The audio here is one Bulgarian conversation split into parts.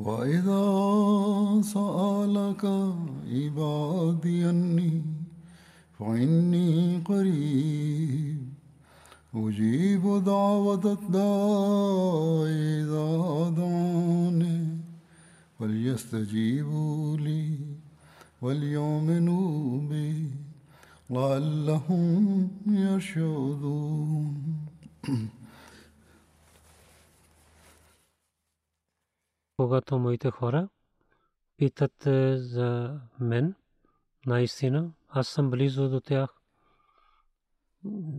وإذا سألك عبادي أني فإني قريب أجيب دعوة الداع إذا دعاني فليستجيبوا لي وليؤمنوا بي لعلهم يرشدون. Когато моите хора питат е, за мен, наистина, аз съм близо до тях.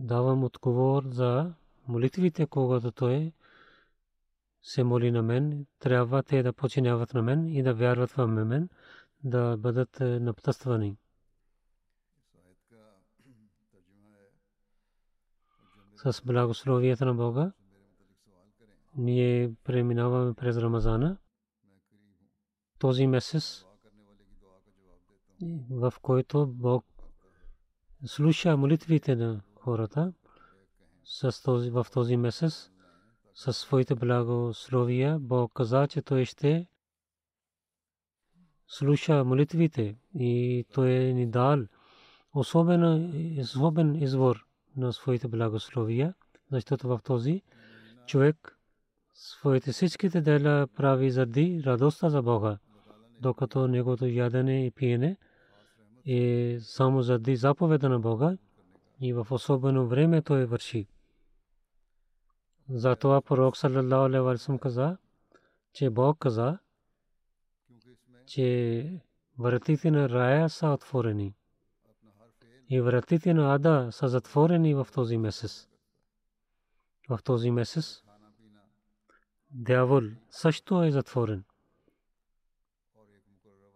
Давам отговор за молитвите, когато той се моли на мен. Трябва те да починяват на мен и да вярват в мен, да бъдат е, напътствани. С благословията на Бога ние преминаваме през Рамазана този месец, в който Бог слуша молитвите на хората в този месец със своите благословия Бог каза, че Той ще слуша молитвите и Той е ни дал особен, особен извор на своите благословия, защото в този човек своите всичките дела прави заради радостта за Бога докато негото ядене и пиене е само заради заповеда на Бога и в особено време той върши. Затова пророк саллалаху алейхи каза, че Бог каза, че вратите на рая са отворени и вратите на ада са затворени в този месец. В този месец дявол също е затворен.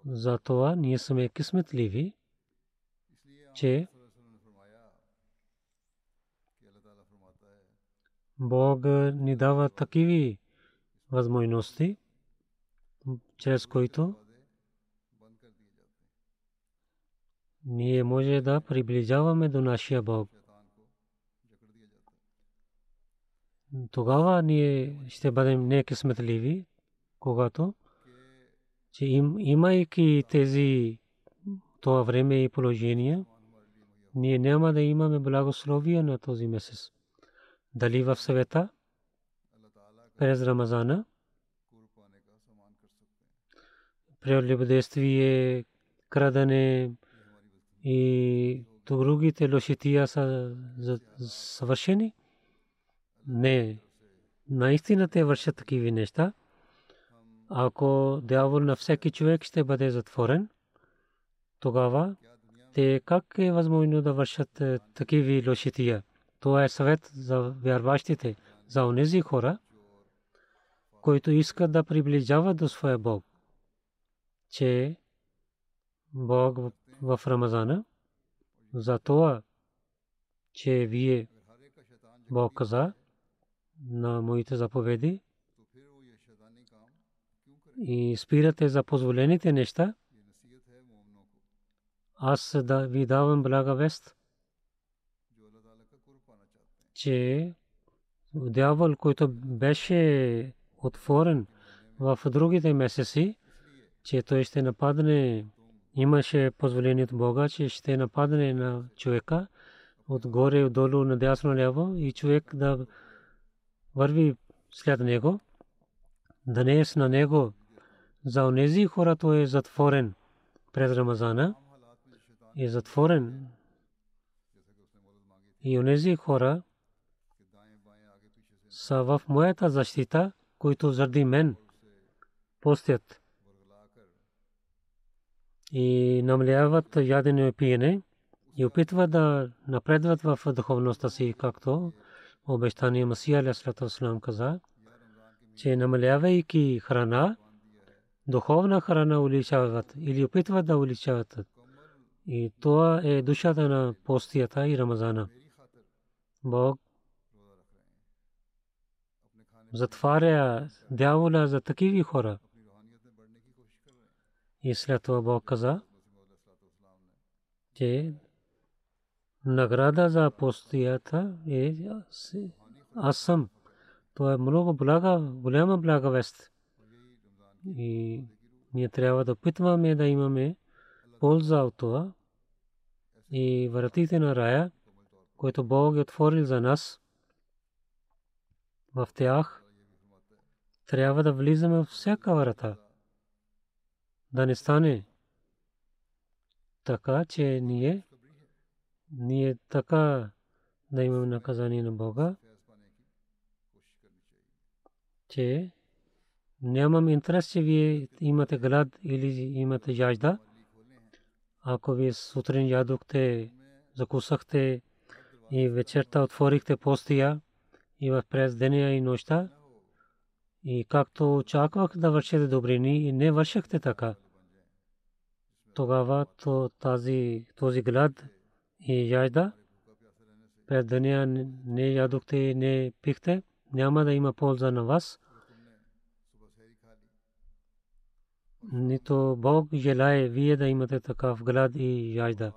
Затова ние сме кисметливи, че Бог ни дава такива възможности, чрез които ние може да приближаваме до нашия Бог. Тогава ние ще бъдем некисметливи, когато че им, имайки тези това време и положение, ние няма да имаме благословие на този месец. Дали в съвета, през Рамазана, прелюбодействие, крадане и другите лошития са съвършени? Не. Наистина те вършат такива неща ако дявол на всеки човек ще бъде затворен, тогава те как е възможно да вършат е, такива лошития? Това е съвет за вярващите, за онези хора, които искат да приближават до своя Бог, че Бог в Рамазана, за това, че вие Бог каза на моите заповеди, и спирате за позволените неща, аз да ви давам блага вест, че дявол, който беше отворен в другите месеци, че той ще нападне, имаше позволение от Бога, че ще нападне на човека отгоре, отдолу, надясно, ляво и човек да върви след него. Днес на него за онези хора той е затворен през Рамазана е затворен. И онези хора са в моята защита, които заради мен постят. И намаляват ядене и пиене и опитват да напредват в духовността си, както обещание Масия Алясалам каза, че намалявайки храна, духовна храна уличават или опитват да уличават. И това е душата на постията и Рамазана. Бог затваря дявола за такива хора. И след това Бог каза, че награда за постията е аз съм. Това е много блага, голяма блага вест. И ние трябва да опитваме да имаме полза от това и вратите на рая, които Бог е отворил за нас, в тях трябва да влизаме в всяка врата. Да не стане така, че ние, ние така да имаме наказание на Бога, че нямам интерес, че вие имате глад или имате яжда. Ако вие сутрин ядохте, закусахте и вечерта отворихте постия и в през деня и нощта, и както очаквах да вършите добрини и не вършихте така, тогава то тази, този глад и яжда през деня не ядохте и не пихте, няма да има полза на вас. Нито Бог желае вие да имате такъв глад и яжда.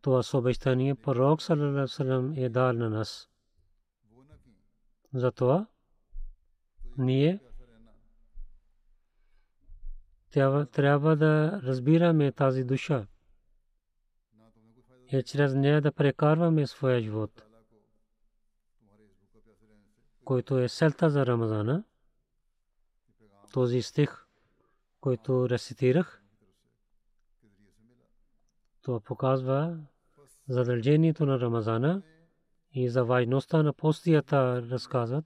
Това с обещание пророк салам е дал на нас. Затова ние трябва да разбираме тази душа и чрез нея да прекарваме своя живот, който е селта за Рамазана. Този стих – който рецитирах, то показва задължението на Рамазана и за важността на постията разказват.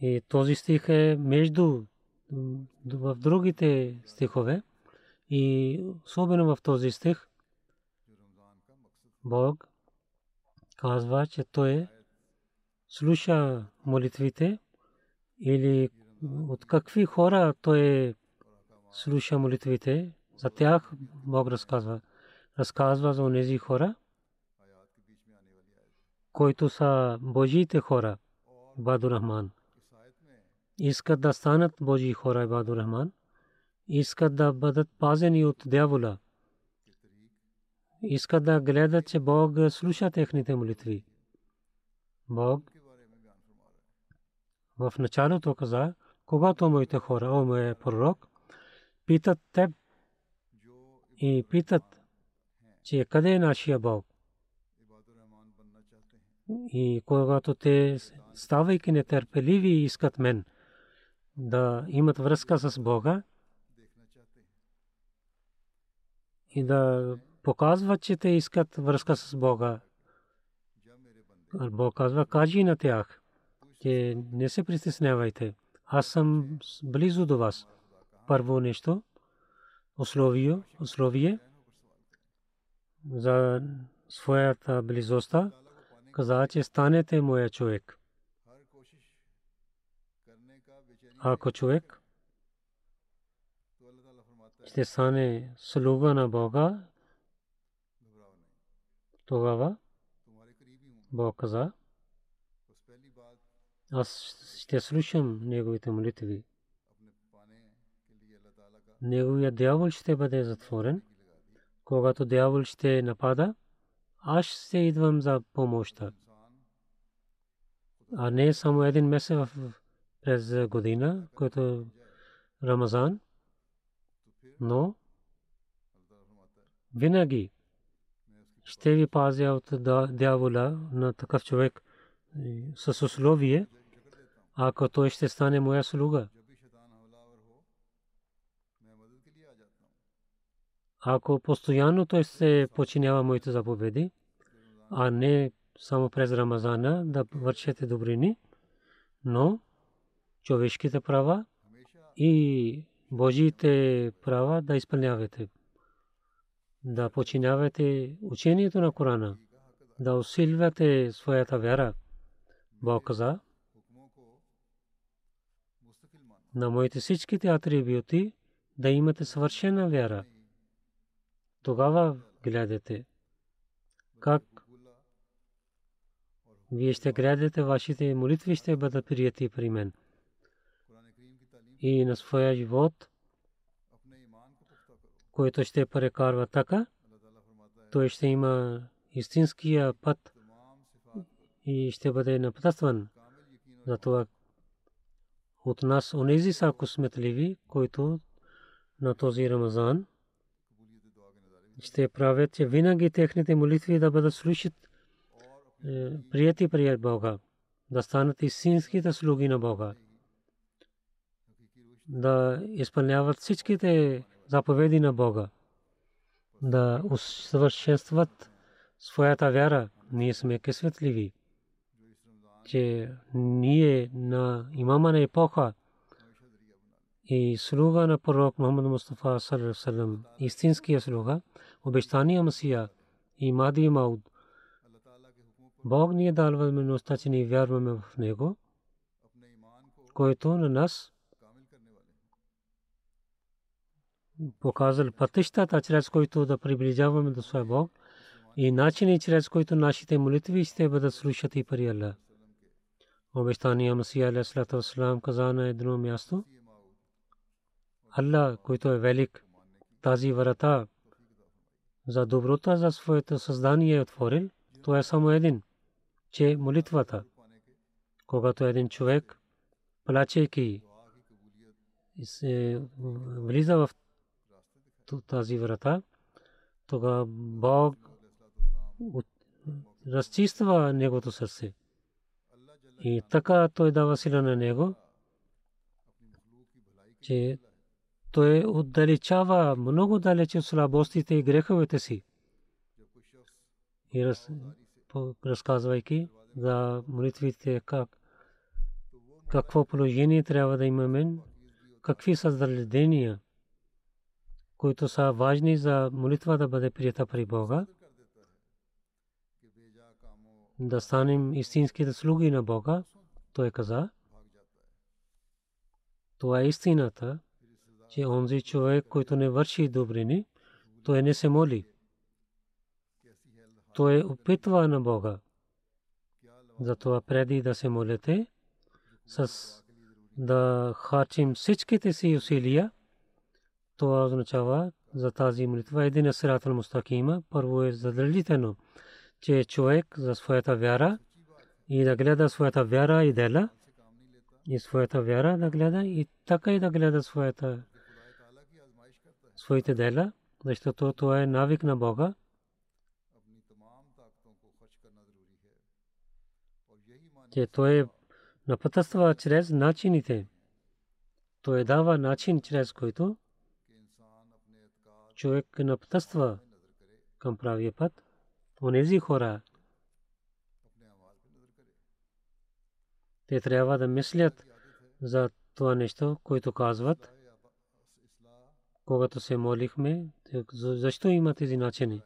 И този стих е между в другите стихове и особено в този стих Бог казва, че той слуша молитвите или от какви хора той слуша молитвите, за тях Бог разказва. Разказва за тези хора, които са Божиите хора, Баду Рахман. Искат да станат Божи хора, Баду Рахман. Искат да бъдат пазени от дявола. Искат да гледат, че Бог слуша техните молитви. Бог в началото каза, когато моите хора, о мое пророк, питат теб и питат, че къде е нашия Бог. И когато те, ставайки нетърпеливи, искат мен да имат връзка с Бога и да показват, че те искат връзка с Бога. Бог казва, кажи на тях, че не се притеснявайте. Аз съм близо до вас първо нещо, условие, условие за своята близостта, каза, че станете моя човек. Ако човек ще стане слуга на Бога, тогава Бог каза, аз ще слушам неговите молитви неговия дявол ще бъде затворен. Когато дявол ще напада, аз ще идвам за помощта. а не само един месец през година, който Рамазан, но винаги ще ви пазя от дявола на такъв човек с условие, ако той ще стане моя слуга. Ако постоянно той се подчинява моите заповеди, а не само през Рамазана да вършите добрини, но човешките права и Божиите права да изпълнявате, да починявате учението на Корана, да усилвате своята вяра. Бог каза, на моите всичките атрибути да имате съвършена вяра. Тогава гледате как вие ще гледате, вашите молитви ще бъдат прияти при мен. И на своя живот, който ще прекарва така, той ще има истинския път и ще бъде напътстван. Затова от нас, онези са косметливи, които на този Рамазан ще правят, че винаги техните молитви да бъдат слушат е, прияти при Бога, да станат истинските слуги на Бога, да изпълняват всичките заповеди на Бога, да усъвършенстват своята вяра. Ние сме късветливи, че ние на имама на епоха и слуга на пророк Мухаммад Мустафа саллаллаху истинския слуга, обещания Масия и Мади Мауд. Бог ни е дал възможността, че ни вярваме в Него, който на нас показал пътищата, чрез които да приближаваме до своя Бог и начини, чрез които нашите молитви ще бъдат слушати при Аллах. Обещания Масия Аллах каза на едно място – Аллах, който е велик, тази врата за доброта за своето създание е отворил, то е само един, че молитвата, когато един човек, плачейки, се влиза в тази врата, тогава Бог разчиства неговото сърце. И така той дава сила на него, че той отдалечава много далече слабостите и греховете си. И раз, по- разказвайки за молитвите, как, какво положение трябва да имаме, какви са задължения, които са важни за молитва да бъде прията при Бога, да станем истинските слуги на Бога, той каза. Това е истината, че онзи човек, който не върши добрини, той не се моли. Той опитва на Бога. Затова преди да се молите, с да харчим всичките си усилия, това означава за тази молитва един е сиратъл мустакима. Първо е задължително, че човек за своята вяра и да гледа своята вяра и дела, и своята вяра да гледа и така и да гледа своята своите дела, защото това е навик на Бога. Че той напътства чрез начините. Той дава начин, чрез който човек напътства към правия път. Онези хора, те трябва да мислят за това нещо, което казват когато се молихме, защо има тези начини?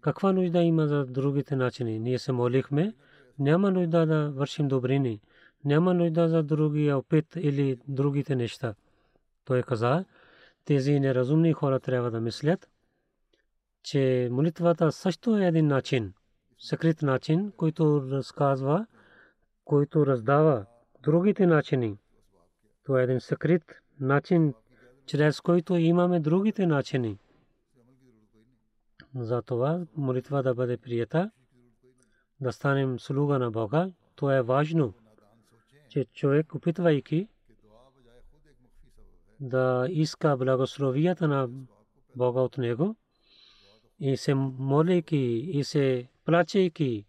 Каква нужда има за другите начини? Ние се молихме, няма нужда да вършим добрини, няма нужда за другия опит или другите неща. Той каза, тези неразумни хора трябва да мислят, че молитвата също е един начин, скрит начин, който разказва, който раздава другите начини. Това е един скрит начин, чрез който имаме другите начини. Затова молитва да бъде прията, да станем слуга на Бога. То е важно, че човек, опитвайки да иска благословията на Бога от него, и се молейки, и се плачейки,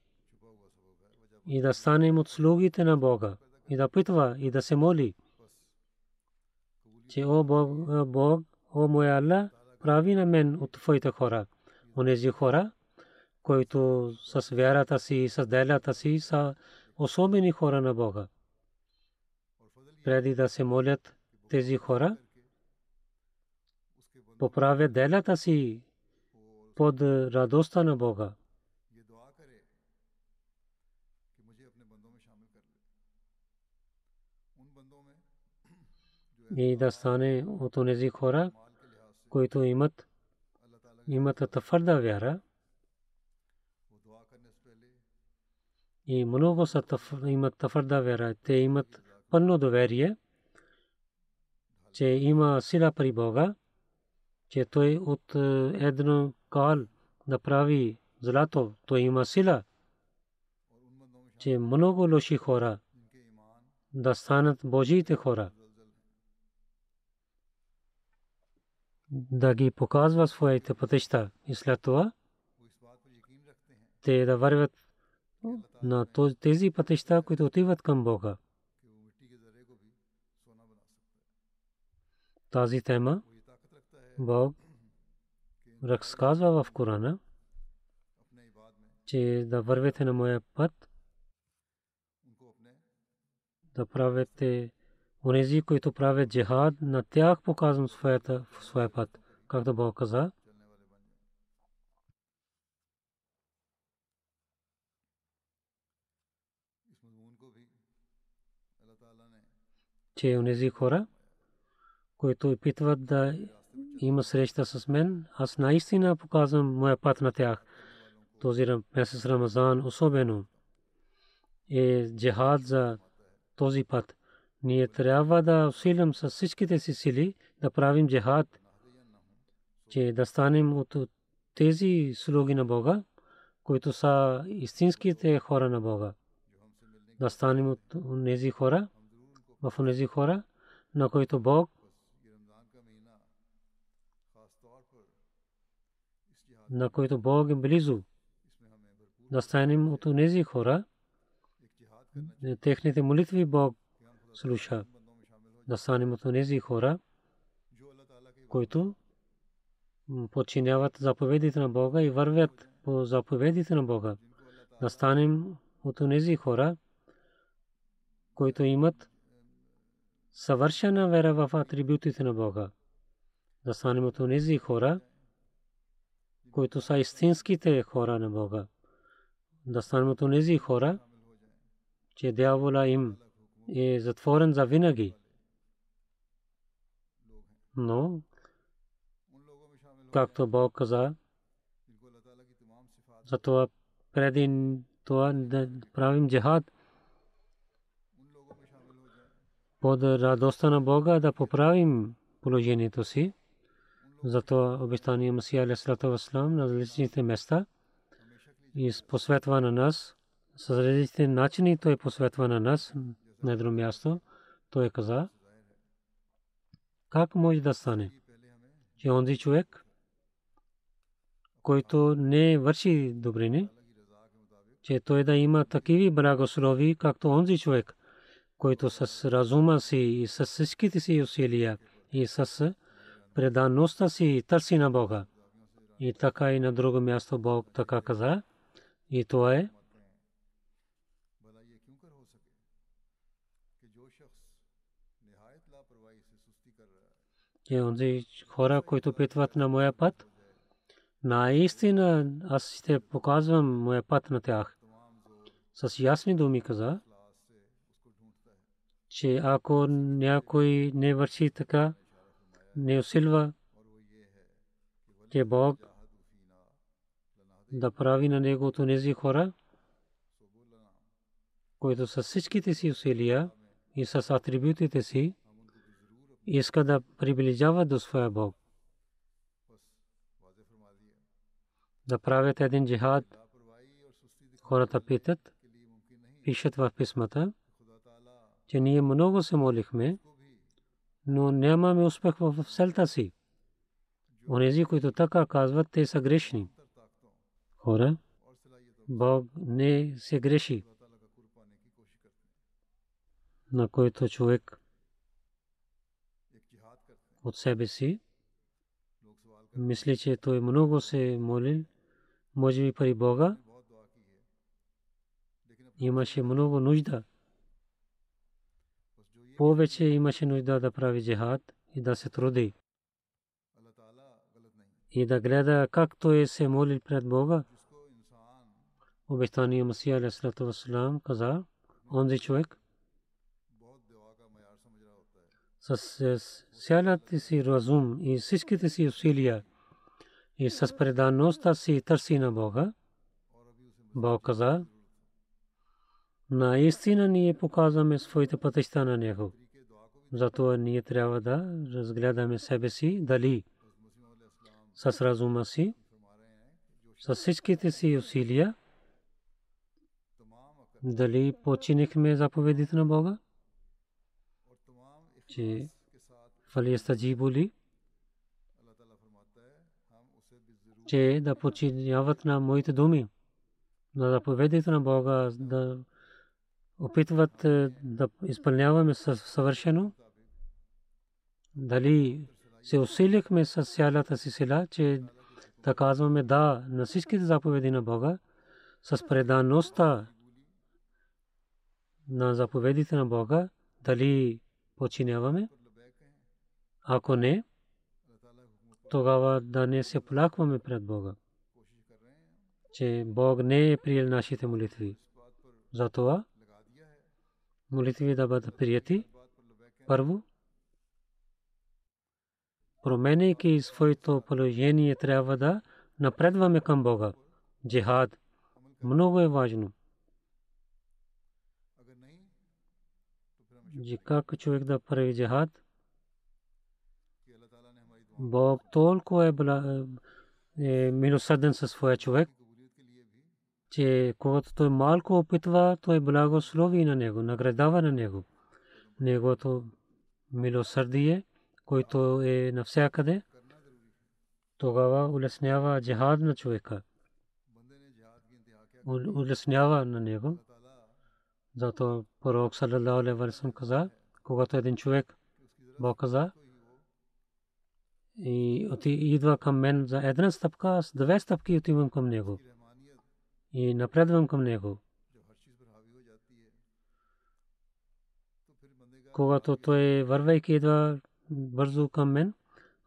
и да станем от слугите на Бога, и да питва, и да се моли че о Бог, о моя Аллах, прави на мен от твоите хора. Онези хора, които с вярата си с делята си са особени хора на Бога. Преди да се молят тези хора, поправят делята си под радостта на Бога. и да стане от тези хора, които имат имат твърда вяра. И много са имат твърда вяра. Те имат пълно доверие, че има сила при Бога, че той от е, едно кал да прави злато, то има сила, че много лоши хора да станат Божиите хора. да ги показва своите пътища и след това те да вървят на тези пътища, които отиват към Бога. Тази тема Бог разказва в Корана, че да вървите на моя път, да правите Онези, които правят джихад, на тях показвам своята, в своя път, както Бог каза. че онези хора, които опитват да има среща с мен, аз наистина показвам моя път на тях. Този месец Рамазан особено е джихад за този път. Ние трябва да усилим с всичките си сили да правим джихад, че да станем от тези слуги на Бога, които са истинските хора на Бога. Да станем от тези хора, в тези хора, на които Бог на които Бог е близо. Да станем от тези хора, техните молитви Бог слуша. Да станем от тези хора, които подчиняват заповедите на Бога и вървят по заповедите на Бога. Да станем от тези хора, които имат съвършена вера в атрибутите на Бога. Да станем от тези хора, които са истинските хора на Бога. Да станем от тези хора, че дявола им е затворен за винаги. Но, както Бог каза, затова преди това да правим джихад под радостта на Бога да поправим положението си. Затова обещание Масия Алисалата Васлам на различните места и посветва на нас. С различните начини той посветва на нас, на едно място. Той каза, как може да стане, че онзи човек, който не върши добрини, че той да има такива благослови, както онзи човек, който с разума си и с всичките си усилия и с предаността си търси на Бога. И така и на друго място Бог така каза. И това е, че онзи хора, които питват на моя път, наистина аз ще показвам моя път на тях. С ясни думи каза, че ако някой не върши така, не усилва, че Бог да прави на него тези хора, които с всичките си усилия и с атрибутите си иска да приближава до своя Бог. Да правят един джихад, хората питат, пишат в писмата, че ние много се молихме, но нямаме успех в селта си. Онези, които така казват, те са грешни. Хора, Бог не се греши, на който човек от себе си мисли, че той много се молил, може би пари Бога, имаше много нужда. Повече имаше нужда да прави джихад и да се труди. И да гледа как той се молил пред Бога. Обещания Масия Алейхиссалату Вассалам каза, онзи човек с цялата си разум и всичките си усилия и с предаността си търси на Бога. Бог каза, наистина ние показваме своите пътища на Него. Затова ние трябва да разгледаме себе си, дали с разума си, с всичките си усилия, дали починихме заповедите на Бога, че фалиестаджибу ли, че да починяват на моите думи, на заповедите на Бога, да опитват да изпълняваме съвършено. Дали се усилихме с цялата си сила, че да казваме да на всичките заповеди на Бога, с предаността на заповедите на Бога, дали починяваме. Ако не, тогава да не се плакваме пред Бога, че Бог не е приел нашите молитви. Затова молитви да бъдат прияти. Първо, променяйки своето положение, трябва да напредваме към Бога. Джихад много е важно. Как човек да прави джихад? Бог толкова е, е милосърден със своя човек, че когато той малко опитва, той благослови на него, наградава на него. Негото милосърдие, който е навсякъде, тогава улеснява джихад на човека. Улеснява на него. Зато пророк саллалаху алейхи ва саллям каза, когато един човек Бог каза, и идва към мен за една стъпка, с две стъпки отивам към него и напредвам към него. Когато той вървайки идва бързо към мен,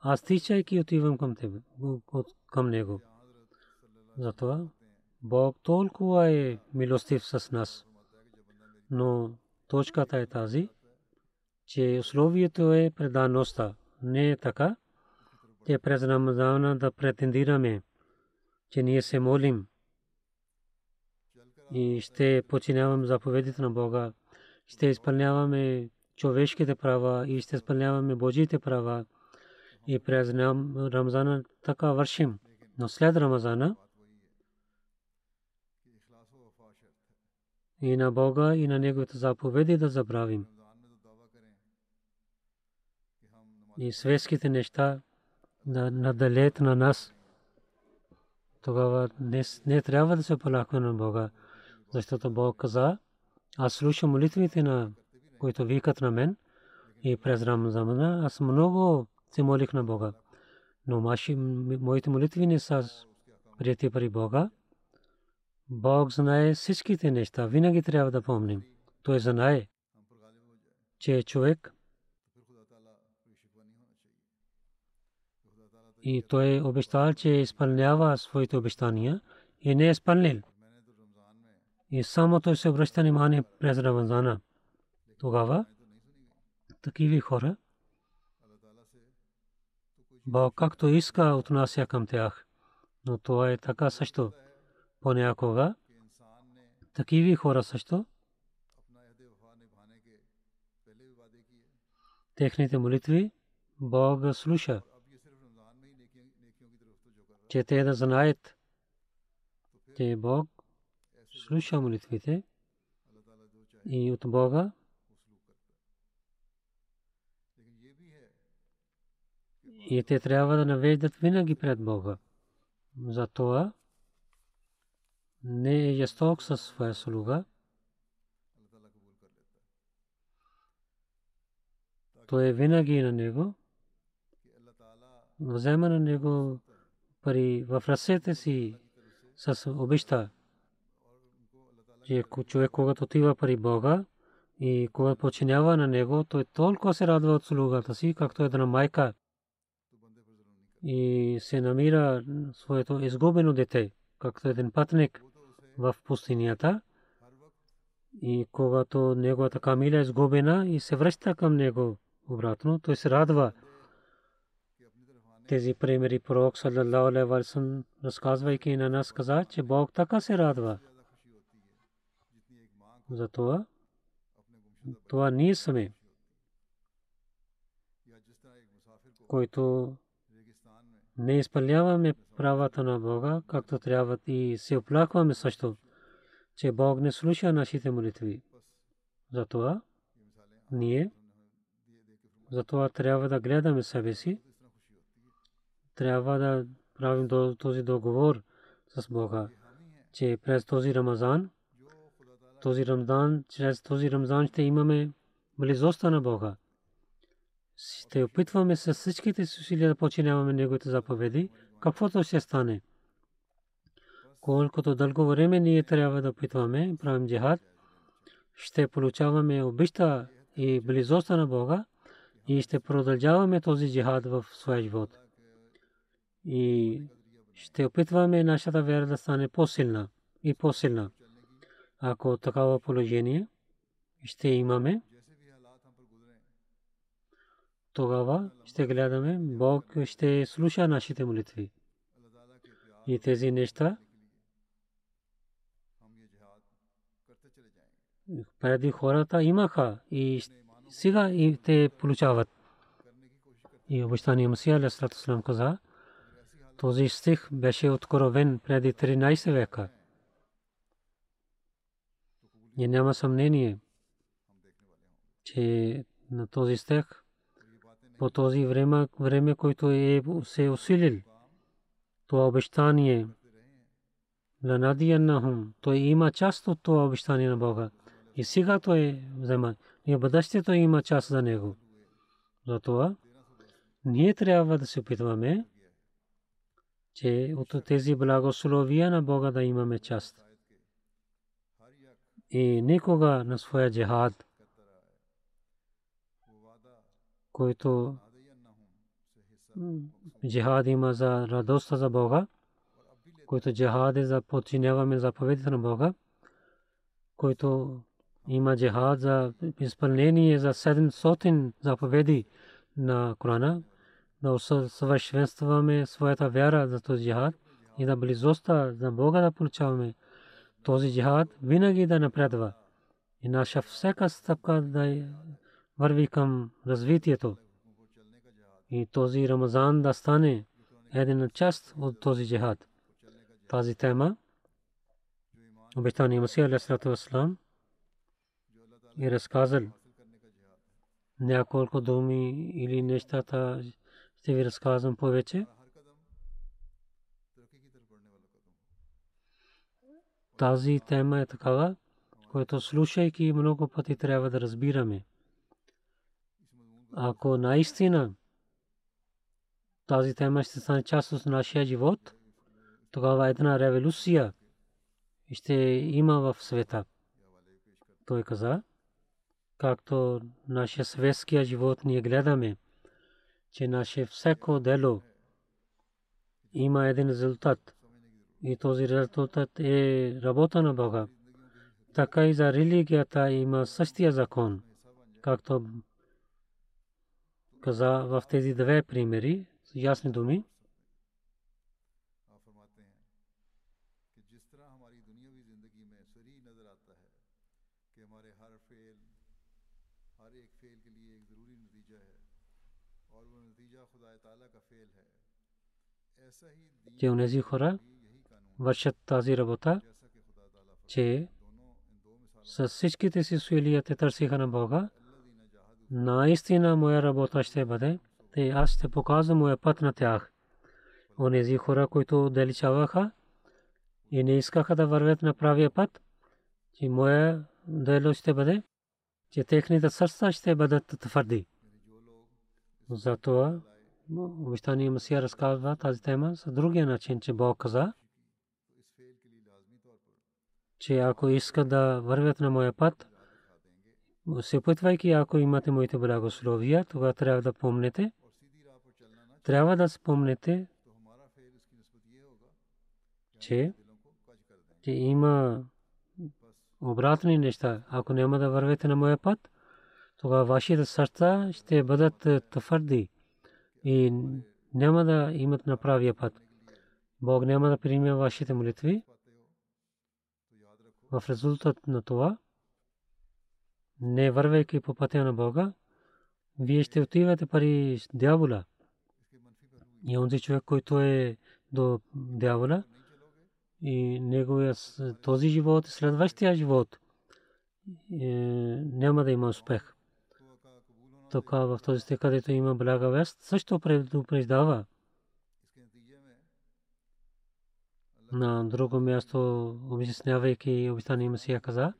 аз тичайки отивам към тебе, към него. Затова Бог толкова е милостив с нас. Но точката е тази, че условието е предаността. Не е така, че през Рамазана да претендираме, че ние се молим и ще починяваме заповедите на Бога, ще изпълняваме човешките права и ще изпълняваме Божиите права и през Рамазана така вършим. Но след Рамазана и на Бога и на Неговите заповеди да забравим. И светските неща да надалеят на нас. Тогава не трябва да се полакваме на Бога защото Бог каза, аз слушам молитвите на които викат на мен и през Рамзана аз много се молих на Бога. Но моите молитви не са прияти при Бога. Бог знае всичките неща. Винаги трябва да помним. Той знае, че е човек и той е обещал, че изпълнява своите обещания и не е изпълнил и само той се обръща внимание през Рамазана. Тогава такива хора Бог както иска отнася към тях. Но това е така също понякога такива хора също техните молитви Бог слуша. Че те да знаят, че Бог слуша молитвите и от Бога и те трябва да навеждат винаги пред Бога. Затова не е жесток със своя слуга. Той е винаги на него. Взема на него пари в ръцете си с обеща, че човек, когато отива пари Бога и когато починява на него, той толкова се радва от слугата си, както една майка и се намира своето изгубено дете, както един пътник в пустинята. И когато неговата камила е изгубена и се връща към него обратно, той се радва. Тези примери пророк саллалаху алейхи разказвайки на нас каза, че Бог така се радва. Затова това ние сме, който не изпълняваме правата на Бога, както трябва и се оплакваме също, че Бог не слуша нашите молитви. Затова ние затова трябва да гледаме себе си. Трябва да правим този договор с Бога, че през този Рамазан, този Рамазан, чрез този Рамазан ще имаме близостта на Бога ще опитваме с всичките си усилия да починяваме Неговите заповеди, каквото ще стане. Колкото дълго време ние трябва да опитваме, правим джихад, ще получаваме обичта и близостта на Бога и ще продължаваме този джихад в своя живот. И ще опитваме нашата вера да стане по-силна и по-силна. Ако такава положение ще имаме, тогава ще гледаме, Бог ще слуша нашите молитви. И тези неща преди хората имаха и сега и те получават. И обещания Масия Алейхиссалам каза, този стих беше откровен преди 13 века. И няма съмнение, че на този стих по този време, време който е се усилил. Това обещание на надияннахум, той има част от това обещание на Бога. И сега той взема. И бъдещето има част за него. Затова ние трябва да се опитваме, че от тези благословия на Бога да имаме част. И никога на своя джихад който джихад има за радостта за Бога, който джихад е за подчиняване заповедите на Бога, който има джихад за изпълнение за 700 заповеди на Корана, да усъвършенстваме своята вяра за този джихад и да близостта за Бога да получаваме този джихад винаги да напредва. И наша всяка стъпка да върви към развитието. И този Рамазан да стане една част от този джихад. Тази тема обещание Масия Алейхиссалату Вассалам е разказал няколко думи или нещата ще ви разказвам повече. Тази тема е такава, която слушайки много пъти трябва да разбираме. Ако наистина тази тема ще стане част от нашия живот, тогава една революция ще има в света. Той каза, както нашия светския живот ние гледаме, че наше всеко дело има един резултат. И този резултат е работа на Бога. Така и за религията има същия закон, както каза в тези две примери с ясни думи. че унези хора вършат тази работа, че с всичките си усилия те търсиха на Бога, наистина моя работа ще бъде те аз ще показвам моя път на тях. Онези хора, които далечаваха и не искаха да вървят на правия път, че моя дело ще бъде, че техните сърца ще бъдат твърди. Затова обещания Масия разказва тази тема с другия начин, че Бог каза, че ако иска да вървят на моя път, се ако имате моите благословия, тогава трябва да помните, трябва да спомнете, че, че има обратни неща. Ако няма да вървете на моя път, тогава вашите сърца ще бъдат твърди и няма да имат на правия път. Бог няма да приеме вашите молитви. В резултат на това, не вървейки по пътя на Бога, вие ще отивате пари дявола. И онзи човек, който е до дявола, и неговия този живот, следващия живот, няма да има успех. Така в този стих, където има блага вест, също предупреждава. На друго място, обяснявайки обещание Масия каза,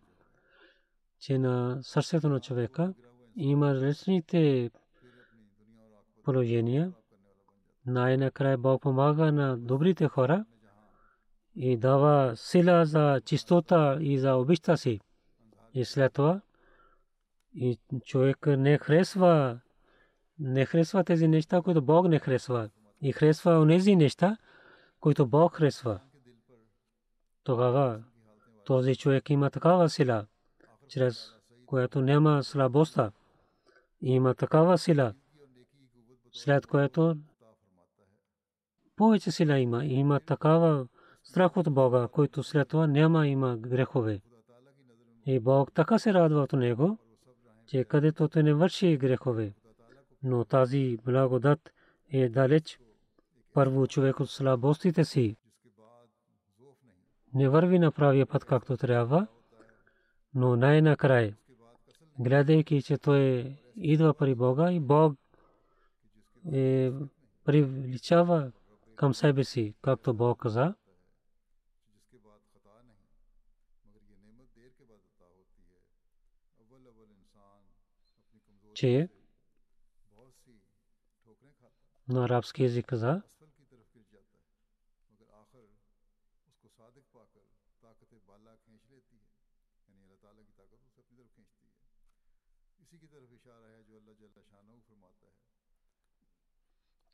че на сърцето на човека има различните положения. Най-накрая Бог помага на добрите хора и дава сила за чистота и за обичта си. И след това и човек не харесва не харесва тези неща, които Бог не харесва. И харесва онези неща, които Бог харесва. Тогава този човек има такава сила, чрез която няма слабостта. Има такава сила, след което повече сила има. Има такава страх от Бога, който след това няма има грехове. И Бог така се радва от него, че където той не върши грехове. Но тази благодат е далеч. Първо човек от слабостите си не върви на правия път както трябва, но най-накрая, гледайки, че той идва при Бога и Бог е привличава към себе си, както Бог каза, че на арабски език каза,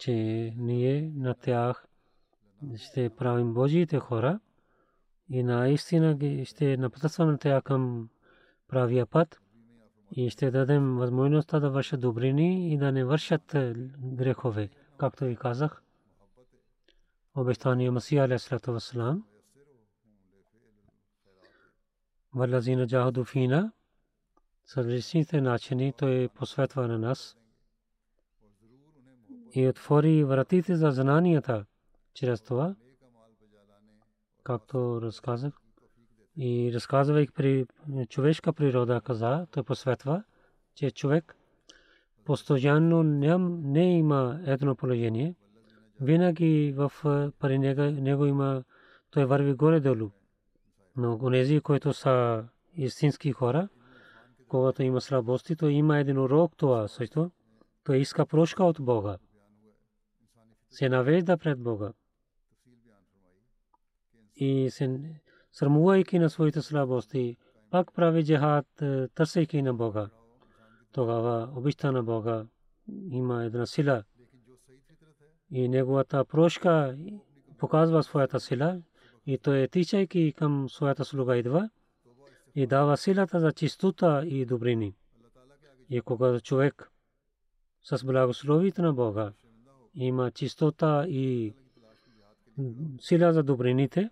че ние на тях ще правим Божиите хора и наистина ще напътстваме тях към правия път и ще дадем възможността да вършат добрини и да не вършат грехове, както ви казах. Обещание Масия алейхиссалату вассалам. Валазина джахаду фина начини той посветва на нас и отвори вратите за знанията чрез това, както разказах и разказвайки при човешка природа каза, той посветва, че човек постоянно не има едно положение. Винаги в пари него има, той върви горе-долу. Но онези, които са истински хора, когато има слабости, то има един урок това също. Той иска прошка от Бога. Се навежда пред Бога. И се срамувайки на своите слабости, пак прави джихад, търсейки на Бога. Тогава обичта на Бога има една сила и неговата прошка показва своята сила и той тичайки към своята слуга идва и дава силата за чистота и добрини. И когато човек с благословите на Бога има чистота и сила за добрините,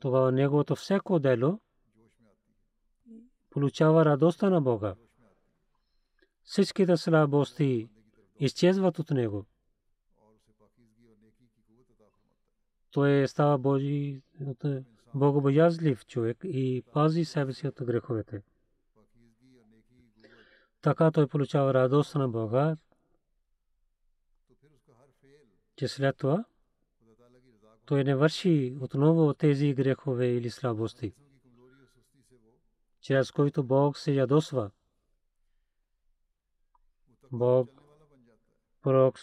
тогава неговото всяко дело получава радостта на Бога. Всичките слабости изчезват от него. Той става Божи, богобоязлив човек и пази себе си от греховете. Така той получава радост на Бога че след това той не върши отново тези грехове или слабости, чрез които Бог се ядосва. Бог, пророк,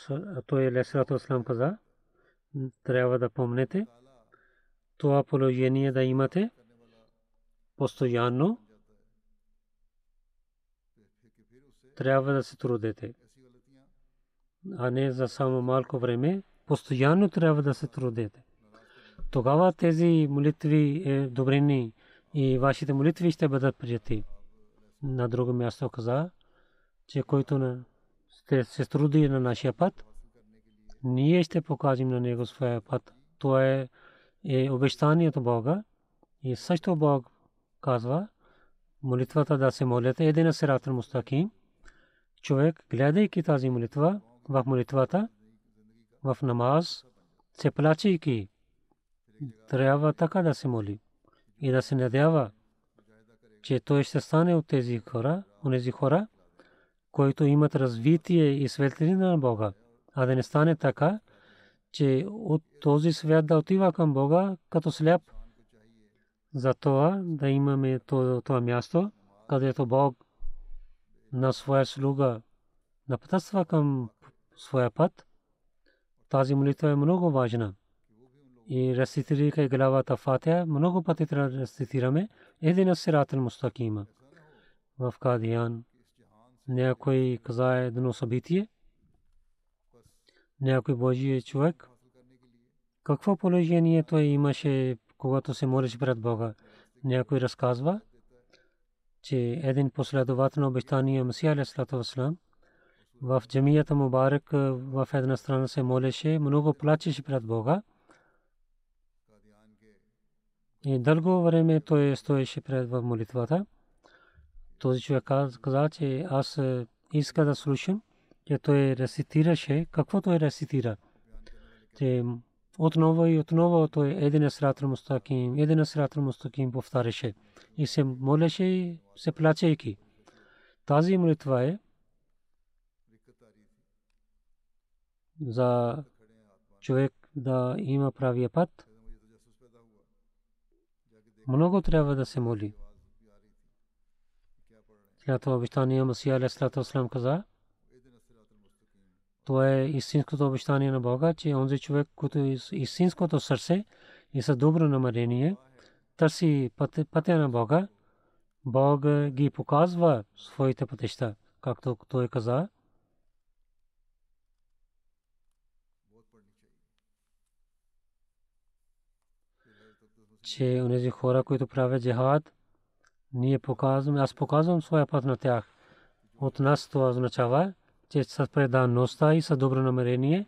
той е Лесрато Аслам каза, трябва да помнете това положение да имате постоянно трябва да се трудете, а не за само малко време. Постоянно трябва да се трудете. Тогава тези молитви е добрини и вашите молитви ще бъдат прияти. На друго място каза, че който на се труди на нашия път, ние ще покажем на него своя път. Това е, е обещанието Бога. И също Бог казва, молитвата да се молите един сират мустаким. Човек, гледайки тази молитва, в молитвата, в намаз, се плачейки, трябва така да се моли и да се надява, че той ще стане от тези хора, от тези хора, които имат развитие и светлина на Бога, а да не стане така, че от този свят да отива към Бога като сляп. За това да имаме това място, където Бог на своя слуга напътства към своя път. Тази молитва е много важна. И рецитирайки главата Фатия, много пъти трябва да рецитираме един сират мустакима в Кадиян някой каза едно събитие, някой Божия човек, какво положение той имаше, когато се молиш пред Бога. Някой разказва, че един последовател на обещания Масия Алисалату Васлам в джамията Мубарак в една страна се молеше, много плачеше пред Бога. И дълго време той стоеше пред в молитвата този човек каза, че аз иска да слушам, че той рецитираше, какво той рецитира. Че отново и отново той един срат мустаким, един срат мустаким повтаряше и се молеше и се плачейки. Тази молитва е за човек да има правия път. Много трябва да се моли. След това обещание Масия Вассалам каза, това е истинското обещание на Бога, че онзи човек, който истинското сърце и с добро намерение, търси пътя на Бога, Бог ги показва своите пътища, както той каза. Че онези хора, които правят джихад, ние показваме, аз показвам своя път на тях. От нас това означава, че с преданността и с добро намерение,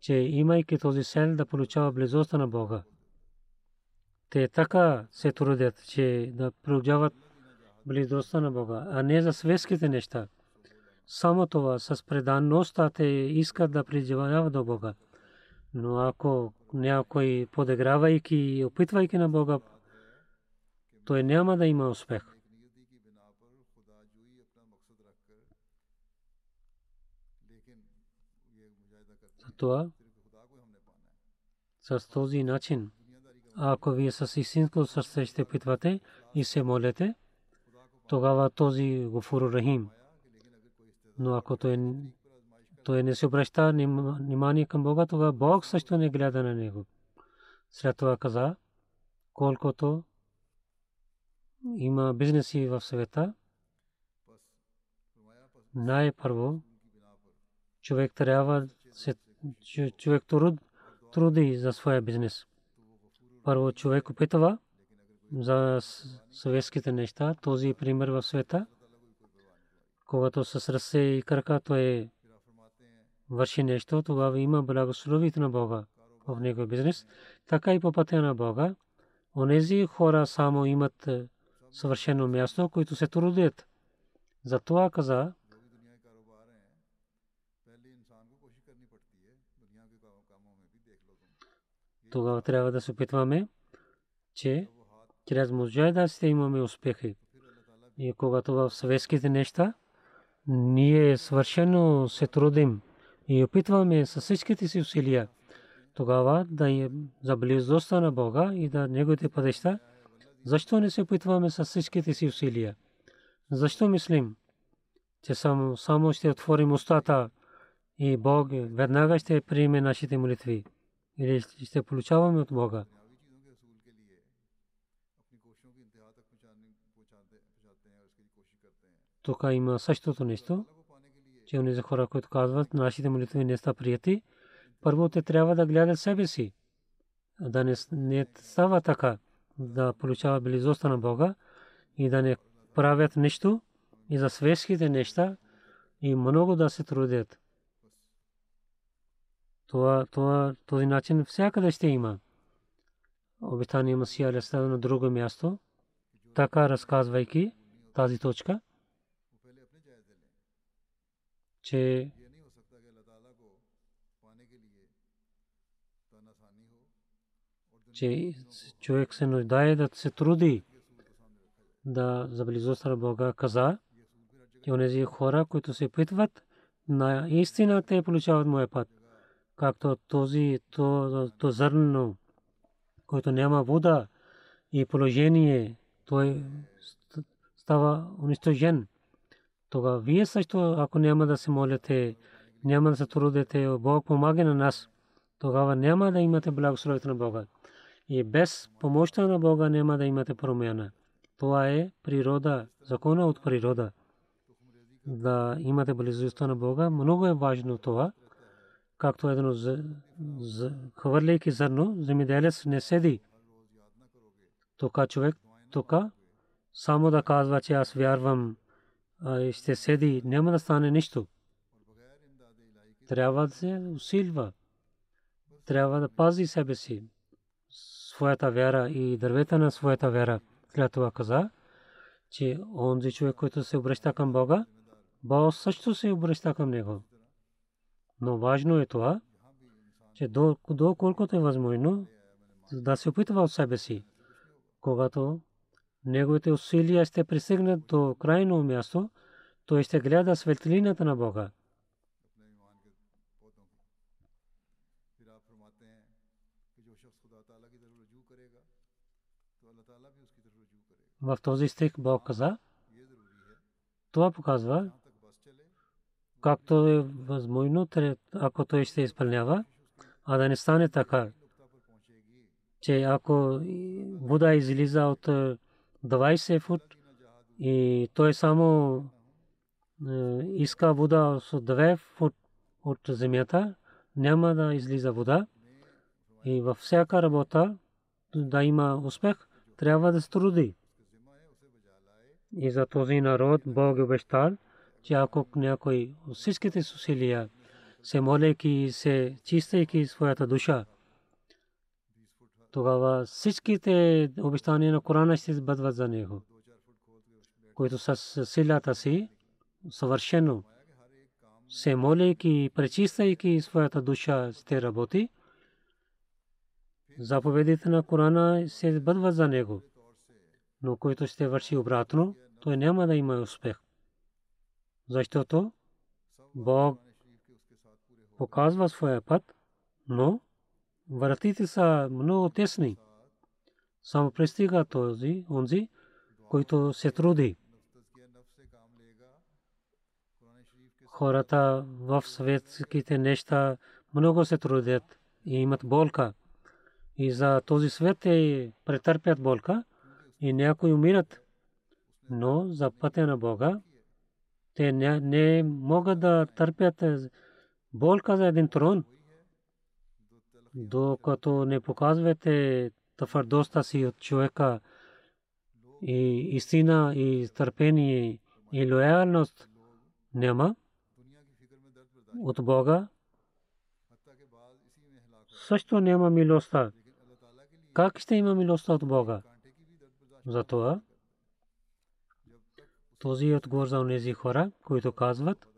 че имайки този сел да получава близостта на Бога. Те така се трудят, че да получават близостта на Бога, а не за светските неща. Само това с преданността те искат да преживяват до Бога. Но ако някой подигравайки и опитвайки на Бога той няма да има успех. Затова с този начин, ако вие с истинско сърце ще питвате и се молите, тогава този Гофур Рахим. Но ако той, той не се обръща внимание към Бога, тогава Бог също не гледа на него. След това каза, колкото има бизнеси в света. Най-първо човек трябва се човек труд, труди за своя бизнес. Първо човек опитва за съветските неща. Този пример в света, когато с ръце и крака той върши нещо, тогава има благословите на Бога в него бизнес. Така и по пътя на Бога. Онези хора само имат съвършено място, които се трудят. Затова каза, тогава трябва да се опитваме, че чрез муджайда ще имаме успехи. И когато в съветските неща ние свършено се трудим и опитваме с всичките си усилия тогава да е за близостта на Бога и да неговите пътища, защо не се опитваме с всичките си усилия? Защо мислим, че само, само ще отворим устата и Бог веднага ще приеме нашите молитви или ще получаваме от Бога? Тук има същото нещо, че онези хора, които казват, нашите молитви не са прияти, първо те трябва да гледат себе си. Да не, не става така, да получава близостта на Бога и да не правят нищо и за светските неща и много да се трудят. Това, това, този начин всякъде ще има. Обитание Масия Алисалам на друго място, така разказвайки тази точка, че че човек се нуждае да се труди да за на Бога каза, че онези хора, които се питват, на истина те получават моя път. Както този то, то зърно, който няма вода и положение, той става унищожен. Тогава вие също, ако няма да се молите, няма да се трудите, Бог помага на нас, тогава няма да имате благословието на Бога. И без помощта на Бога няма да имате промяна. Това е природа, закона от природа. Да имате близостта на Бога. Много е важно това. Както едно хвърляйки зърно, земеделец не седи. Тока човек, тока само да казва, че аз вярвам, ще седи, няма да стане нищо. Трябва да се усилва. Трябва да пази себе си своята вяра и дървета на своята вяра. След това каза, че онзи човек, който се обръща към Бога, Бог също се обръща към него. Но важно е това, че до, до е възможно да се опитва от себе си, когато неговите усилия ще пристигнат до крайно място, той ще гледа светлината на Бога. в този стих Бог каза, това показва, както е възможно, ако той ще изпълнява, а да не стане така, че ако вода излиза от 20 фут и той само иска вода от 2 фут от земята, няма да излиза вода и във всяка работа да има успех, трябва да се труди. И за този народ Бог е обещал, че ако някой всичките усилия се молейки се чистейки своята душа, тогава всичките обещания на Корана ще бъдат за него, които с силата си съвършено се молейки пречистайки своята душа ще работи, заповедите на Корана се бъдват за него но който ще върши обратно, той няма да има успех. Защото Бог показва своя път, но вратите са много тесни. Само пристига този, онзи, който се труди. Хората в светските неща много се трудят и имат болка. И за този свет те претърпят болка и някои умират, но за пътя на Бога те не, не могат да търпят болка за един трон, докато не показвате твърдостта си от човека и истина и търпение и лоялност няма от Бога, също няма милостта. Как ще има милостта от Бога? Затова този е отговор за тези хора, които казват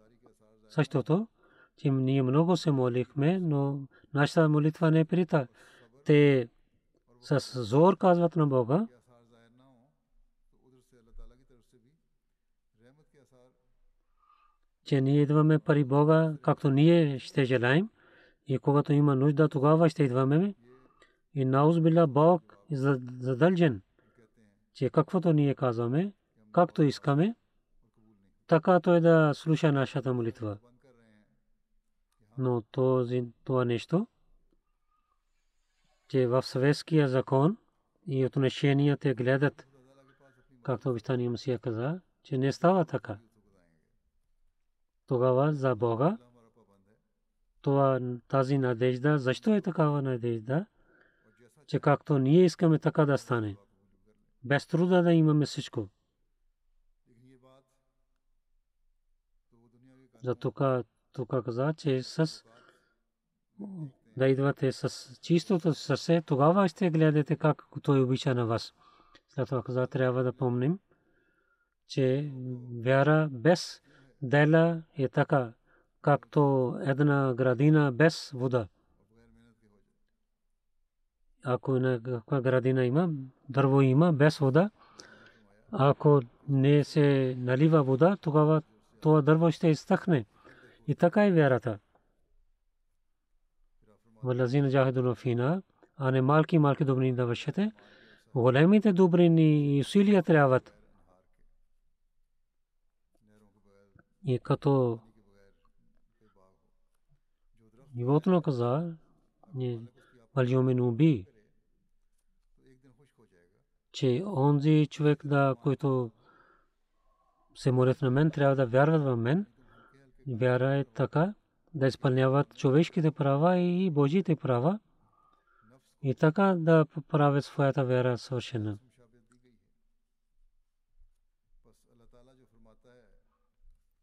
същото, че ние много се молихме, но нашата молитва не прита. Те с зор казват на Бога, че ние идваме пари Бога, както ние ще желаем. И когато има нужда, тогава ще идваме. И наузбила Бог е задължен, че каквото ние казваме, както искаме, така той да слуша нашата молитва. Но този, това нещо, че в съветския закон и отношенията гледат, както обещания Мусия каза, че не става така. Тогава за Бога това тази надежда, защо е такава надежда, че както ние искаме така да стане. Без труда да имаме всичко. За тук, тук каза, че с да идвате с чистото сърце, тогава ще гледате как той обича на вас. След това каза, трябва да помним, че вяра без дела е така, както една градина без вода. Ако някаква градина има, дърво има без вода, ако не се налива вода, тогава това дърво ще изтъкне. И така е вярата. Валазина джахидуна фина, а не малки малки добрини да вършите. Големите добрини и усилия трябват. И като животно каза, Валюмину би, че онзи човек, да, който се молят на мен, трябва да вярват в мен. Вяра е така, да изпълняват човешките права и Божите права и така да правят своята вяра съвършена.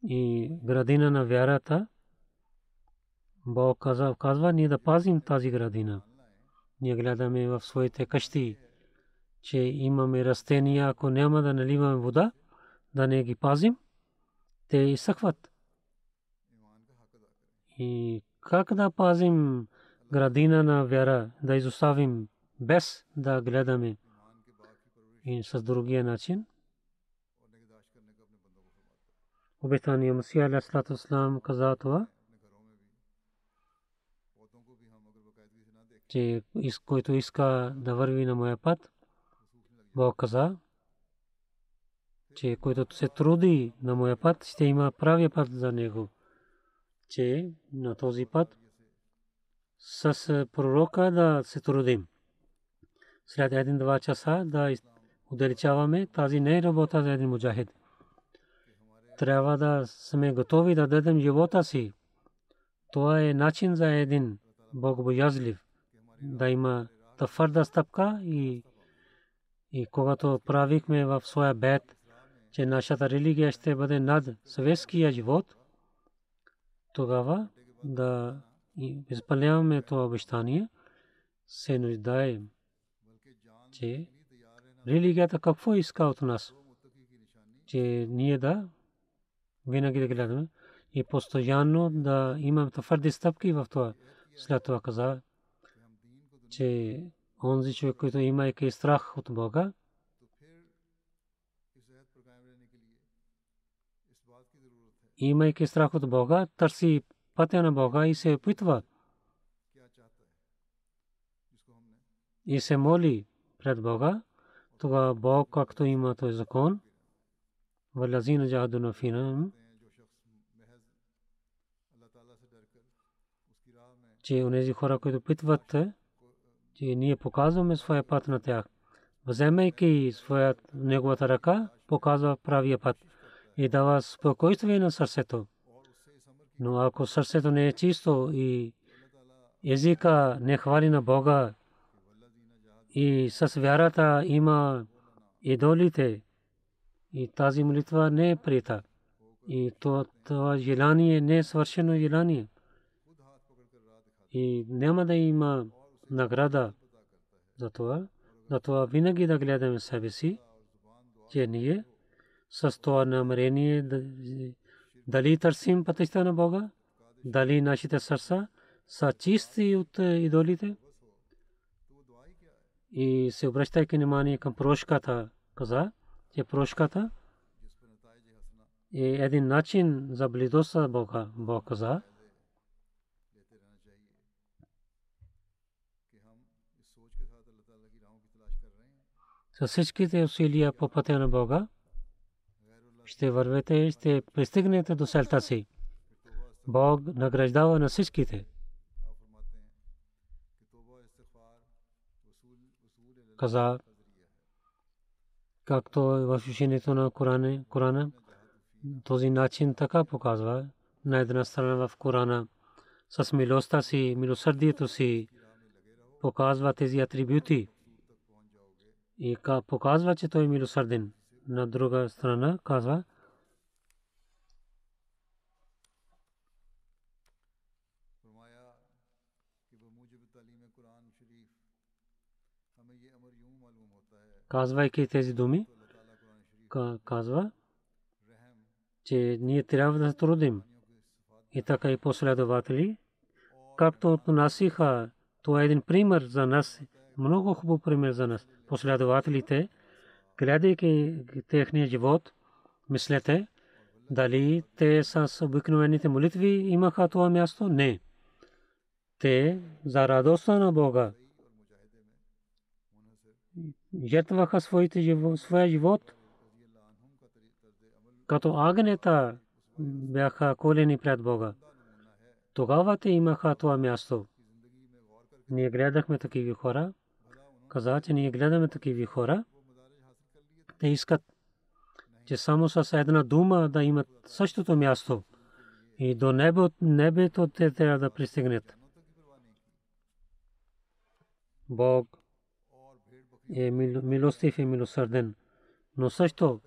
И градина на вярата, Бог казва, казва ние да пазим тази градина. Ние гледаме в своите къщи, че имаме растения, ако няма да наливаме вода, да не ги пазим, те изсъхват. И как да пазим градина на вяра, да изоставим без да гледаме и с другия начин? Обетания Масия Алейхиссалату Ислам каза това, че който иска да върви на моя път, Бог каза, че който се труди на моя път, ще има правия път за него. Че на този път с пророка да се трудим. След един-два часа да удалечаваме, тази не е работа за един муджахид. Трябва да сме готови да дадем живота си. Това е начин за един богобоязлив. Да има твърда стъпка и, и когато правихме в своя бед, че нашата религия ще бъде над съветския живот, тогава да изпълняваме това обещание, се нуждаем, че религията какво иска от нас, че ние да винаги да гледаме и постоянно да имаме твърди стъпки в това. След това каза, че онзи човек, който имайки страх от Бога, имайки страх от Бога, търси пътя на Бога и се опитва. И се моли пред Бога, тогава Бог, както има този закон, валазина джахадуна фина, че онези хора, които питват, че ние показваме своя път на тях, вземайки своят неговата ръка, показва правия път и дава спокойствие на сърцето. Но ако сърцето не е чисто и езика не хвали на Бога и с вярата има идолите и тази молитва не е прита. И това желание не е свършено желание. И няма да има награда за това. Затова винаги да гледаме себе си, че ние с това намерение дали търсим пътища на Бога, дали нашите сърца са чисти от е, идолите. И се обръщайки внимание към прошката, каза, че прошката е един начин за близост с Бога, Бог каза. С всичките усилия по пътя на Бога, ще вървете и ще пристигнете до селта си. Бог награждава на всичките. Каза, както е в учението на Корана, Корана, този начин така показва на една страна в Корана с милостта си, милосърдието си, показва тези атрибути и показва, че той е милосърден на друга страна казва. Казвайки тези думи, казва, че ние трябва да трудим. И така и последователи, както отнасиха, това е един пример за нас, много хубав пример за нас. Последователите, гледайки техния живот, мислете, дали те с обикновените молитви имаха това място? Не. Те за радостта на Бога жертваха своя живот, като агнета бяха колени пред Бога. Тогава те имаха това място. Ние гледахме такива хора. Каза, че ние гледаме такива хора. Те искат, че само с една дума да имат същото място. И до небе, небето те трябва да пристигнат. Бог е мил- милостив и милосърден. Но също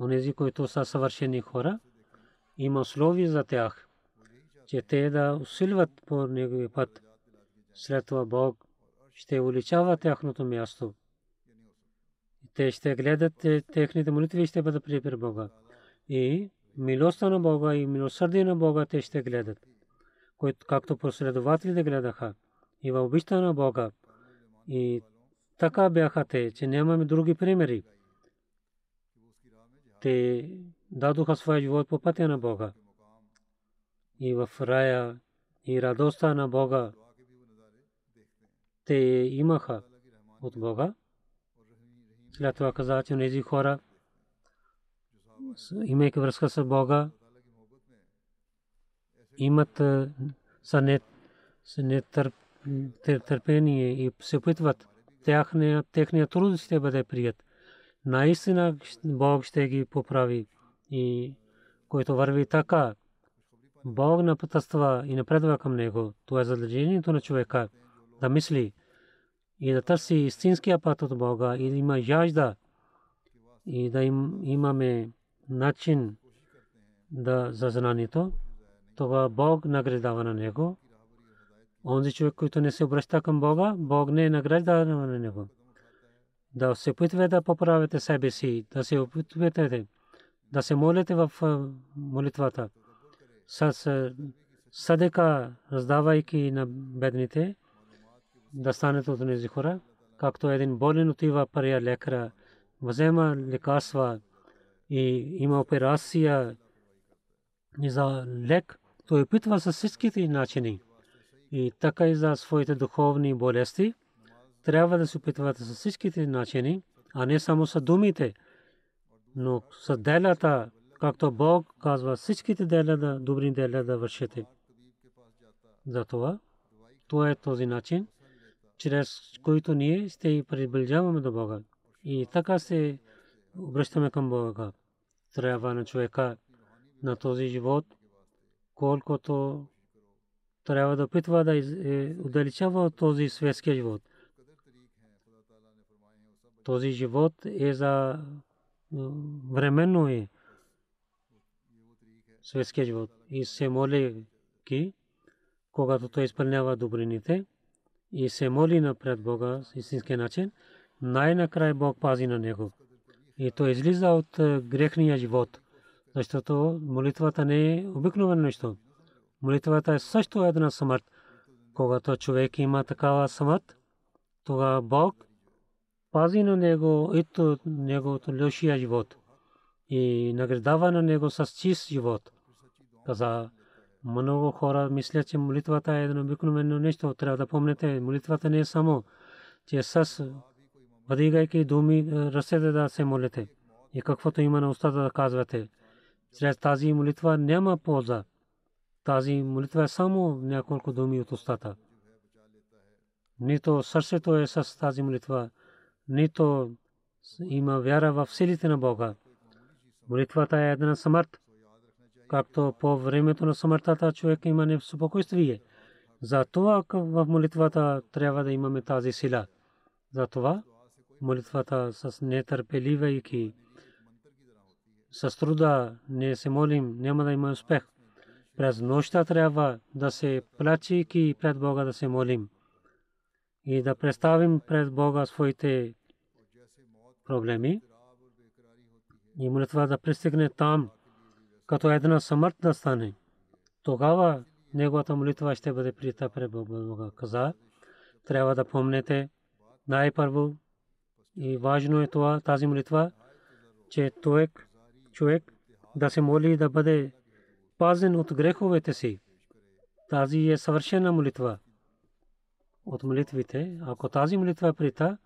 онези, които са съвършени хора, има условия за тях, че те да усилват по неговия път. След това Бог ще увеличава тяхното място. Те ще гледат те- техните молитви и ще бъдат при Бога. И милостта на Бога и милосърдие на Бога те ще гледат. Които, както последователите гледаха. И в обичта на Бога. И така бяха те, че нямаме други примери. Те дадоха своя живот по пътя на Бога. И в рая и радостта на Бога те имаха от Бога. След това каза, че тези хора, имайки връзка с Бога, имат са не, са не търп, тър- търпение и се опитват. Техния труд ще бъде прият. Наистина Бог ще ги поправи. И който върви така, Бог напътства и напредва към него. Това е задължението на човека да мисли и да търси истинския път от Бога и да има жажда и да им, имаме начин да за знанието. Това Бог награждава на него. Онзи човек, който не се обръща към Бога, Бог не награждава на него. Да се опитвате да поправите себе си, да се опитвате да се молите в молитвата с садека, раздавайки на бедните, да станете от тези хора, както един болен отива пария лекара, взема лекарства и има операция и за лек, той опитва с всичките начини. И така и за своите духовни болести, трябва да се опитвате с всичките начини, а не само с думите, но с делата, както Бог казва, всичките дела да, добри дела да вършите. Затова, това е този начин, чрез който ние ще приближаваме до Бога. И така се обръщаме към Бога. Трябва на човека на този живот, колкото трябва да опитва да е, отдалечава от този светския живот. Този живот е за м, временно е светския живот. И се моли когато той изпълнява добрините и се моли напред Бога с истинския начин, най-накрая Бог пази на него. И той излиза от е, грехния живот, защото молитвата не е обикновено нещо. Молитвата е също една смърт. Когато човек има такава смърт, тогава Бог пази на него и то неговото лошия живот и награждава на него с чист живот. Каза, много хора мислят, че молитвата е едно обикновено нещо. Трябва да помните, молитвата не е само, че с въдигайки думи, ръцете да се молите и каквото има на устата да казвате. Чрез тази молитва няма полза. Тази молитва е само няколко думи от устата. Нито сърцето е с тази молитва, нито има вяра в силите на Бога. Молитвата е една смърт. Както по времето на смъртта човек има неспокойствие. За това в молитвата трябва да имаме тази сила. За това молитвата с нетърпеливайки, с труда не се молим, няма да има успех. През нощта трябва да се плачейки пред Бога да се молим и да представим пред Бога своите проблеми и молитва да пристигне там, като една смърт да стане. Тогава неговата молитва ще бъде прита пред Бога. Каза, трябва да помнете най-първо и важно е това, тази молитва, че човек, човек да се моли да бъде пазен от греховете си. Тази е съвършена молитва от молитвите. Ако тази молитва е прита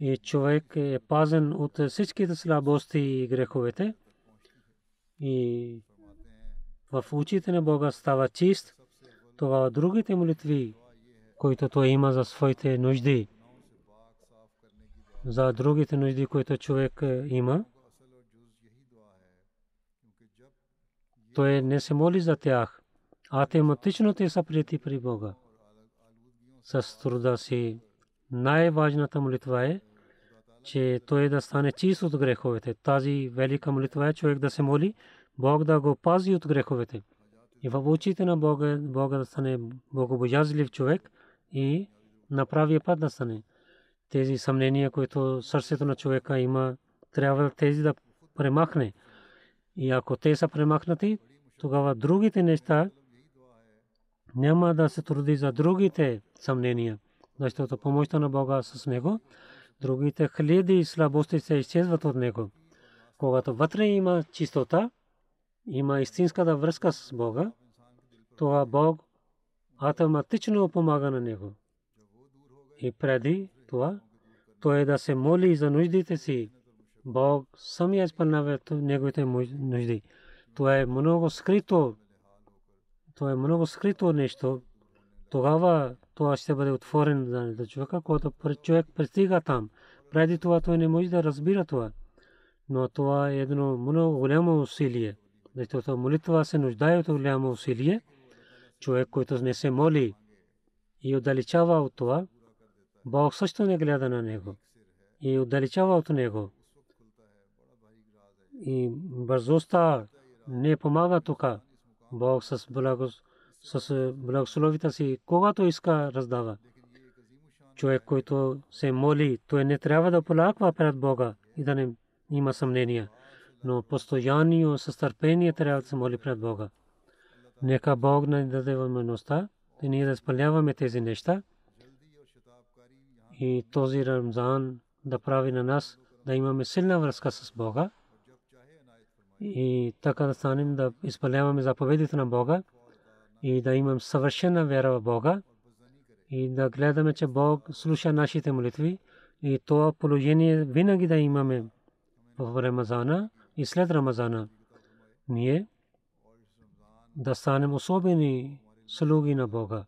и човек е пазен от всичките слабости и греховете и в очите на Бога става чист, това другите молитви, които той има за своите нужди, за другите нужди, които човек има, той не се моли за тях. Автоматично те са прияти при Бога. С труда си най-важната молитва е, че той да стане чист от греховете. Тази велика молитва е човек да се моли, Бог да го пази от греховете. И в очите на Бога, Бога да стане богобоязлив човек и на път да стане. Тези съмнения, които сърцето на човека има, трябва тези да премахне. И ако те са премахнати, тогава другите неща няма да се труди за другите съмнения, защото помощта на Бога с него, другите хиляди и слабости се изчезват от него. Когато вътре има чистота, има истинската връзка с Бога, това Бог автоматично помага на него. И преди това, той е да се моли за нуждите си. Бог самия изпълнява неговите нужди. Това е много скрито. Това е много скрито нещо. Тогава това ще бъде отворен за човека, когато човек пристига там. Преди това той не може да разбира това. Но това е едно много голямо усилие. Защото молитва се нуждае от голямо усилие. Човек, който не се моли и отдалечава от това, Бог също не гледа на него и отдалечава от него. И бързостта не помага тук. Бог с благословите си, когато иска, раздава. Човек, който се моли, той не трябва да полаква пред Бога и да не има съмнения. Но постоянно с търпение трябва да се моли пред Бога. Нека Бог не даде възможността и ние да изпълняваме тези неща. И този Рамзан да прави на нас да имаме силна връзка с Бога и така да станем да изпълняваме заповедите на Бога и да имам съвършена вяра в Бога и да гледаме, че Бог слуша нашите молитви и това положение винаги да имаме в Рамазана и след Рамазана. Ние да станем особени слуги на Бога.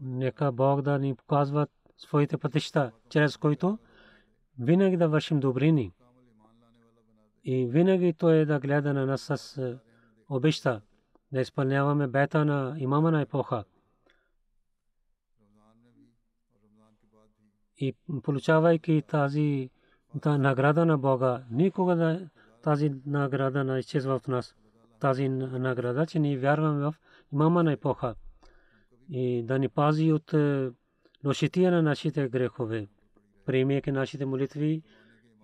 Нека Бог да ни показва своите пътища, чрез които винаги да вършим добрини. И винаги той е да гледа на нас с е, обеща да изпълняваме бета на имама на епоха. И получавайки тази награда на Бога, никога да тази награда не изчезва от нас. Тази награда, че ние вярваме в имама на епоха и да ни пази от е, лошития на нашите грехове, приемайки нашите молитви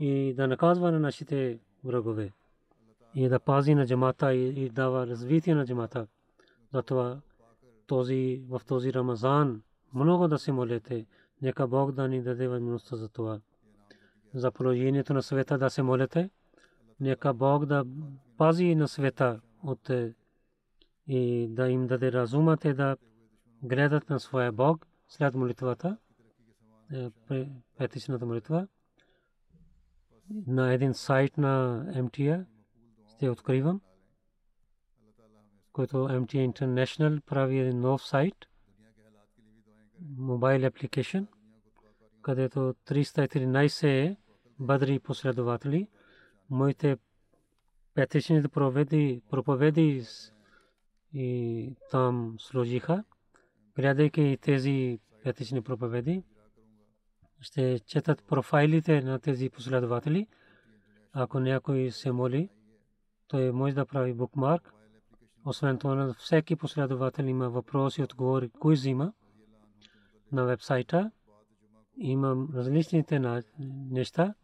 и да наказва на нашите врагове и да пази на джамата и дава развитие на джамата. Затова този, в този Рамазан много да се молите, Нека Бог да ни даде възможността за това. За положението на света да се молите. Нека Бог да пази на света от и да им даде разума те да гледат на своя Бог след молитвата, петичната молитва. На един сайт на МТА ще откривам, който MTA International прави един нов сайт, мобайл апликейшн, където 313 бадри последователи, моите петичните проповеди, проповеди и там служиха, гледайки тези петични проповеди, ще четат профайлите на тези последователи. Ако някой се моли, той може да прави букмарк. Освен това, всеки последовател има въпроси отговори, кой взима на вебсайта. Има различните неща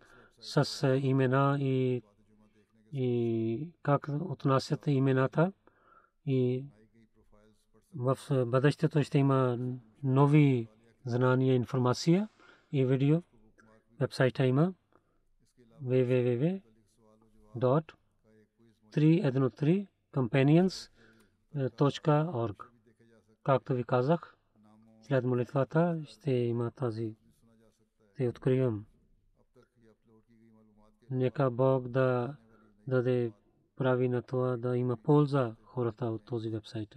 с имена и, и как отнасят имената. И в бъдещето ще има нови знания, информация и видео. Вебсайта има www.313companions.org Както ви казах, след молитвата ще има тази. Те откривам. Нека Бог да даде прави на това да има полза хората от този вебсайт.